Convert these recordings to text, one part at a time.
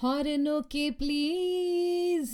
Horn okay please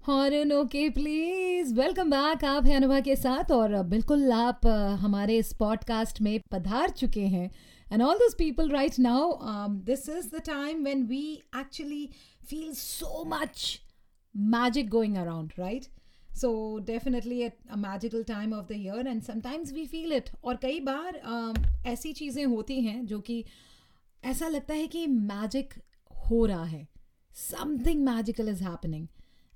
horn okay please welcome back आप हैं अनुभा के साथ और बिल्कुल आप हमारे इस पॉडकास्ट में पधार चुके हैं and all those people right now this is the time when we actually feel so much going around, right? So definitely a, a magical time of the year and sometimes we feel it. और कई बार um, ऐसी चीज़ें होती हैं जो कि ऐसा लगता है कि मैजिक हो रहा है something magical is happening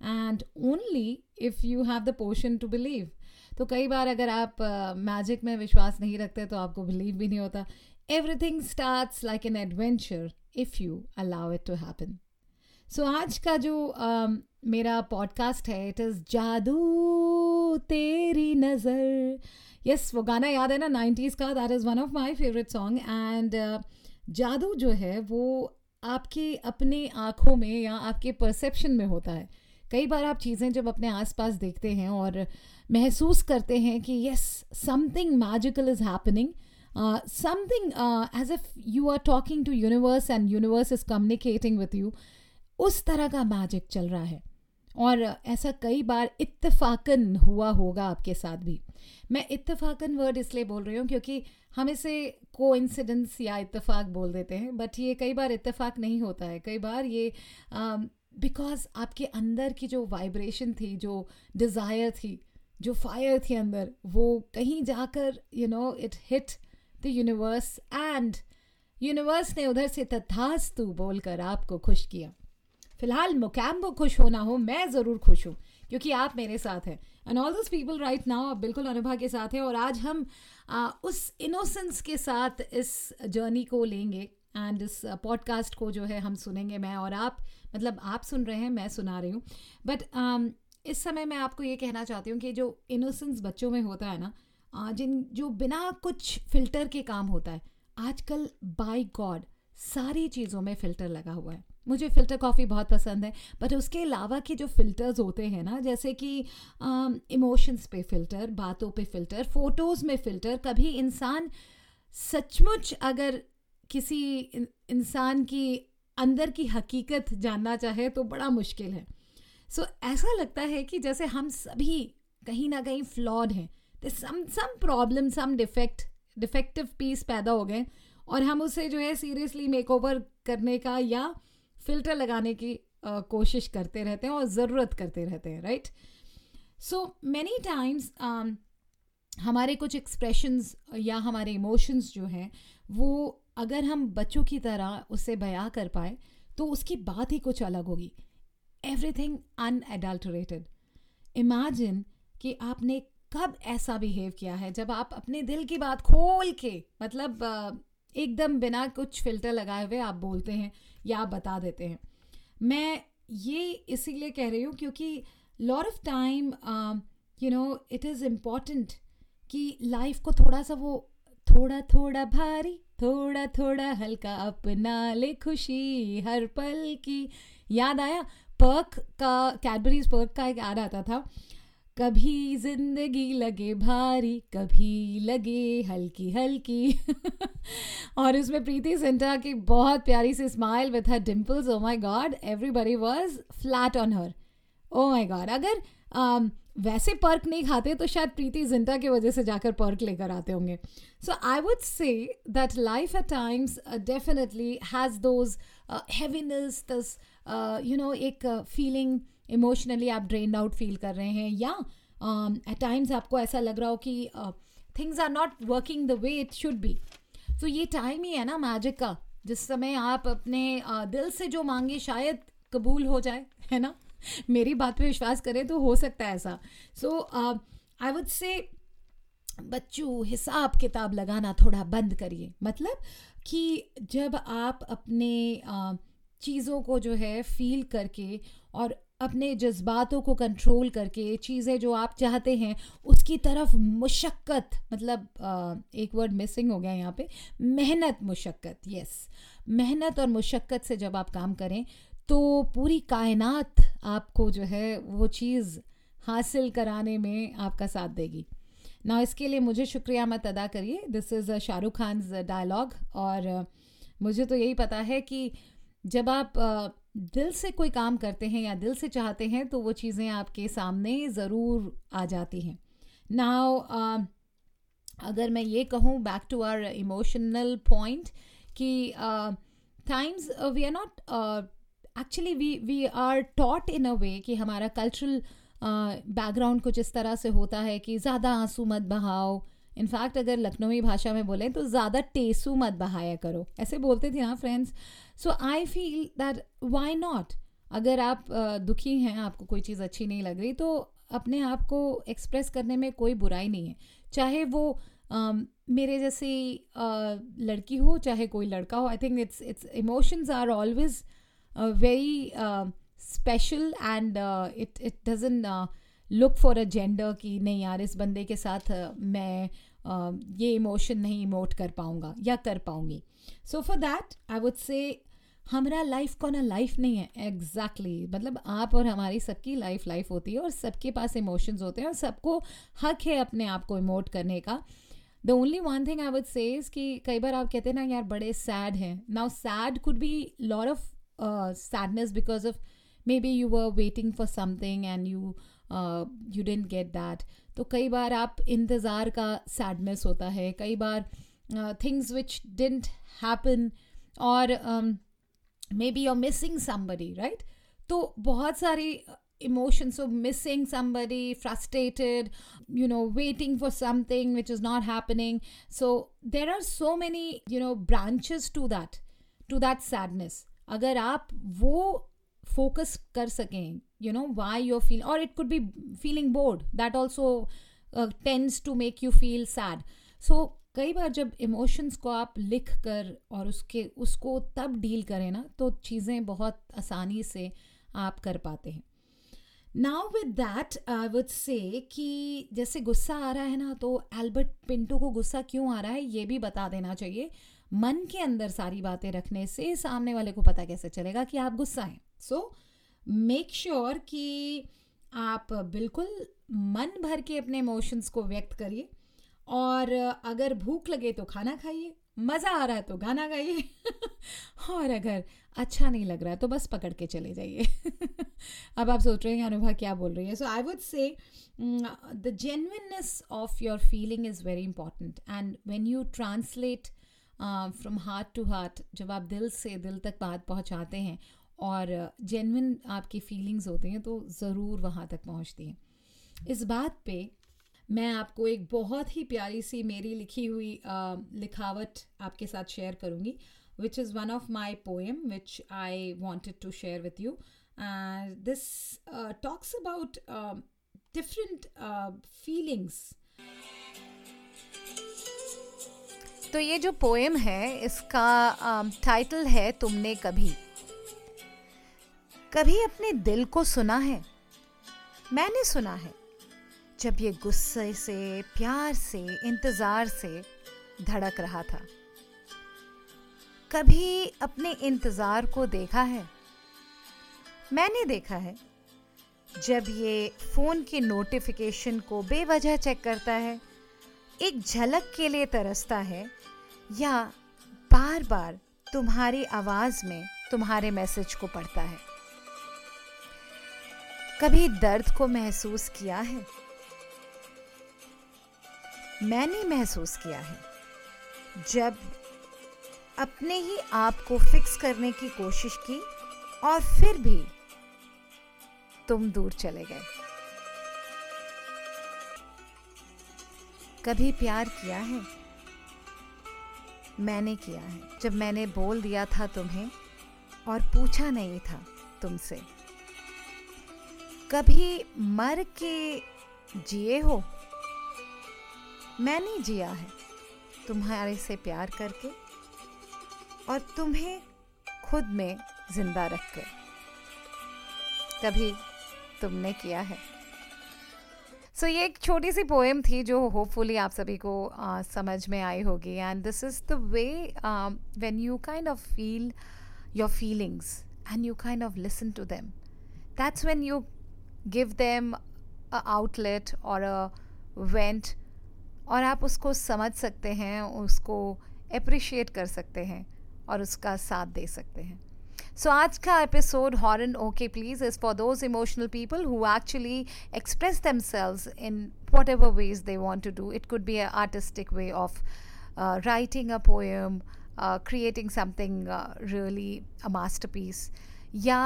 and only if you have the portion to believe तो कई बार अगर आप मैजिक में विश्वास नहीं रखते तो आपको बिलीव भी नहीं होता। Everything starts like an adventure if you allow it to happen so आज का जो मेरा पॉडकास्ट है इट इज़ जादू तेरी नज़र। यस वो गाना याद है ना नाइन्टीज़ का that is one of my favourite song and जादू जो है वो आपके अपने आँखों में या आपके परसेप्शन में होता है। कई बार आप चीज़ें जब अपने आसपास देखते हैं और महसूस करते हैं कि yes something magical is happening something as if you are talking to universe and universe is communicating with you उस तरह का मैजिक चल रहा है। और ऐसा कई बार इत्तेफाकन हुआ होगा आपके साथ भी। मैं इत्तेफाकन वर्ड इसलिए बोल रही हूँ क्योंकि हम इसे को या इत्तेफाक बोल देते हैं बट ये कई बार इत्तेफाक नहीं होता है। कई बार ये बिकॉज़ आपके अंदर की जो वाइब्रेशन थी, जो डिज़ायर थी, जो फायर थी अंदर, वो कहीं जाकर you know it hit the universe and universe ने उधर से तथास्तु बोलकर आपको खुश किया। फ़िलहाल मुकैम मुकैम्बो खुश होना हो मैं ज़रूर खुश हूँ क्योंकि आप मेरे साथ हैं। And all this people right now आप बिल्कुल अनुभा के साथ हैं और आज हम आ, उस इनोसेंस के साथ इस जर्नी को लेंगे एंड इस पॉडकास्ट को जो है हम सुनेंगे मैं और आप मतलब आप सुन रहे हैं मैं सुना रही हूँ। बट um, इस समय मैं आपको ये कहना चाहती हूँ कि जो इनोसेंस बच्चों में होता है ना जिन जो बिना कुछ फ़िल्टर के काम होता है आजकल बाय गॉड सारी चीज़ों में फ़िल्टर लगा हुआ है। मुझे फ़िल्टर कॉफ़ी बहुत पसंद है बट उसके अलावा के जो फ़िल्टर्स होते हैं ना जैसे कि इमोशंस पे फ़िल्टर बातों पे फ़िल्टर फ़ोटोज़ में फ़िल्टर कभी इंसान सचमुच अगर किसी इंसान की अंदर की हकीकत जानना चाहे तो बड़ा मुश्किल है। सो so, ऐसा लगता है कि जैसे हम सभी कहीं ना कहीं फ्लॉड हैं तो some some problem some defect defective piece पैदा हो गए और हम उसे जो है सीरियसली मेक ओवर करने का या फ़िल्टर लगाने की कोशिश करते रहते हैं और ज़रूरत करते रहते हैं राइट सो मैनी टाइम्स हमारे कुछ एक्सप्रेशंस या हमारे इमोशंस जो हैं, वो अगर हम बच्चों की तरह उसे बयां कर पाए तो उसकी बात ही कुछ अलग होगी। एवरीथिंग अनएडल्टरेटेड इमेजिन कि आपने कब ऐसा बिहेव किया है, जब आप अपने दिल की बात खोल के मतलब एकदम बिना कुछ फ़िल्टर लगाए हुए आप बोलते हैं या आप बता देते हैं। मैं ये इसीलिए कह रही हूँ क्योंकि lot of time you know it is important कि लाइफ को थोड़ा सा वो थोड़ा थोड़ा भारी, थोड़ा थोड़ा हल्का अपना ले खुशी हर पल की। याद आया? पर्क का कैडबरीज पर्क का एक ऐड आता था। कभी ज़िंदगी लगे भारी कभी लगे हल्की हल्की। और उसमें प्रीति सिंटा की बहुत प्यारी सी smile with her dimples oh my god everybody was flat on her oh my god अगर um, वैसे पर्क नहीं खाते तो शायद प्रीति जिंटा की वजह से जाकर पर्क लेकर आते होंगे। So I would say that life at times definitely has those heaviness thus you know एक फीलिंग uh, इमोशनली आप ड्रेन आउट फील कर रहे हैं या एट um, टाइम्स आपको ऐसा लग रहा हो कि things are not working the way it should be तो ये टाइम ही है ना मैजिक का जिस समय आप अपने uh, दिल से जो मांगे शायद कबूल हो जाए है ना? मेरी बात पे विश्वास करें तो हो सकता है ऐसा। सो आई वुड से बच्चों हिसाब किताब लगाना थोड़ा बंद करिए। मतलब कि जब आप अपने uh, चीज़ों को जो है फील करके और अपने जज्बातों को कंट्रोल करके, चीज़ें जो आप चाहते हैं, उसकी तरफ़ मुशक्क़त मतलब एक वर्ड मिसिंग हो गया यहाँ पे, मेहनत मुशक्क़त यस मेहनत और मुशक्क़त से जब आप काम करें तो पूरी कायनात आपको जो है, वो चीज़ हासिल कराने में आपका साथ देगी। ना इसके लिए मुझे शुक्रिया मत अदा करिए। This is Shahrukh Khan dialogue और मुझे तो यही पता है कि जब आप दिल से कोई काम करते हैं या दिल से चाहते हैं तो वो चीज़ें आपके सामने ज़रूर आ जाती हैं। नाउ अगर मैं ये कहूँ back to our emotional point कि times we are not actually we we are taught in a way कि हमारा कल्चरल बैकग्राउंड uh, कुछ इस तरह से होता है कि ज़्यादा आँसू मत बहाओ इनफैक्ट अगर लखनवी भाषा में बोलें तो ज़्यादा टेसू मत बहाया करो। ऐसे बोलते थे ना friends so I feel that why not अगर आप दुखी हैं, आपको कोई चीज़ अच्छी नहीं लग रही तो अपने आप को एक्सप्रेस करने में कोई बुराई नहीं है। चाहे वो मेरे जैसी लड़की हो, चाहे कोई लड़का हो I think it's it's emotions are always very special and it it doesn't look for a gender कि नहीं यार, इस बंदे के साथ मैं ये इमोशन नहीं इमोट कर पाऊँगा या कर पाऊँगी। So for that I would say हमारा लाइफ को ना लाइफ नहीं है। Exactly exactly. मतलब आप और हमारी सबकी लाइफ लाइफ होती है और सबके पास इमोशंस होते हैं और सबको हक है अपने आप को इमोट करने का। The only one thing I would say कि कई बार आप कहते हैं ना, यार, बड़े सैड हैं. Now sad could be lot of sadness because of maybe you were waiting for something and you you didn't get that तो कई बार आप इंतज़ार का सैडनेस होता है, कई बार थिंग्स विच डिंट हैपन और maybe your missing somebody right तो बहुत सारी emotions of missing somebody frustrated you know waiting for something which is not happening so there are so many you know branches to that to that sadness अगर आप वो focus कर सकें you know why your feel और it could be feeling bored that also tends to make you feel sad so कई बार जब emotions को आप लिख कर और उसके, उसको तब डील करें ना तो चीज़ें बहुत आसानी से आप कर पाते हैं। Now with that I would say कि जैसे गुस्सा आ रहा है ना तो एल्बर्ट पिंटो को गुस्सा क्यों आ रहा है, ये भी बता देना चाहिए। मन के अंदर सारी बातें रखने से सामने वाले को पता कैसे चलेगा कि आप गुस्सा हैं। सो मेक श्योर कि आप बिल्कुल मन भर के अपने इमोशंस को व्यक्त करिए। और अगर भूख लगे तो खाना खाइए, मज़ा आ रहा है तो गाना गाइए। और अगर अच्छा नहीं लग रहा है तो बस पकड़ के चले जाइए। अब आप सोच रहे हैं, अनुभा, क्या बोल रही है? So I would say the genuineness of your feeling is very important and when you translate from heart to heart जब आप दिल से दिल तक बात पहुँचाते हैं और जेनविन आपकी फीलिंग्स होती हैं तो ज़रूर वहाँ तक पहुँचती हैं। इस बात पे मैं आपको एक बहुत ही प्यारी सी मेरी लिखी हुई आ, लिखावट आपके साथ शेयर करूँगी which is one of my poem which I wanted to share with you and this talks about different feelings तो ये जो पोएम है इसका टाइटल uh, है तुमने कभी। कभी अपने दिल को सुना है? मैंने सुना है। जब ये गुस्से से, प्यार से, इंतज़ार से धड़क रहा था। कभी अपने इंतज़ार को देखा है? मैंने देखा है। जब ये फ़ोन की नोटिफिकेशन को बेवजह चेक करता है, एक झलक के लिए तरसता है या बार बार तुम्हारी आवाज़ में तुम्हारे मैसेज को पढ़ता है। कभी दर्द को महसूस किया है? मैंने महसूस किया है। जब अपने ही आप को फिक्स करने की कोशिश की और फिर भी तुम दूर चले गए। कभी प्यार किया है? मैंने किया है। जब मैंने बोल दिया था तुम्हें और पूछा नहीं था तुमसे कभी मर के जिए हो? मैंने जिया है तुम्हारे से प्यार करके और तुम्हें खुद में ज़िंदा रख कर कभी तुमने किया है? सो so, ये एक छोटी सी पोएम थी जो होपफुली आप सभी को uh, समझ में आई होगी। And this is the way when you kind of feel your feelings and you kind of listen to them that's when you give them outlet और अ वेंट और आप उसको समझ सकते हैं उसको अप्रिशिएट कर सकते हैं और उसका साथ दे सकते हैं। सो so, आज का episode horn okay please is for those emotional people who actually express themselves in whatever ways they want to do it could be a artistic way of writing a poem creating something really a masterpiece या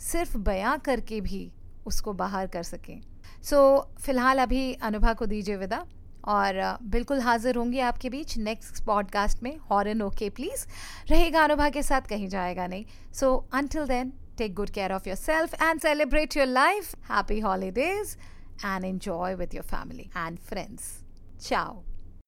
सिर्फ़ बयां करके भी उसको बाहर कर सकें। सो so, फ़िलहाल अभी अनुभा को दीजिए विदा और बिल्कुल हाजिर होंगी आपके बीच नेक्स्ट पॉडकास्ट में हॉरन ओके प्लीज़ रहेगा अनुभा के साथ कहीं जाएगा नहीं। So until then take good care of yourself and celebrate your life happy holidays and enjoy with your family and friends ciao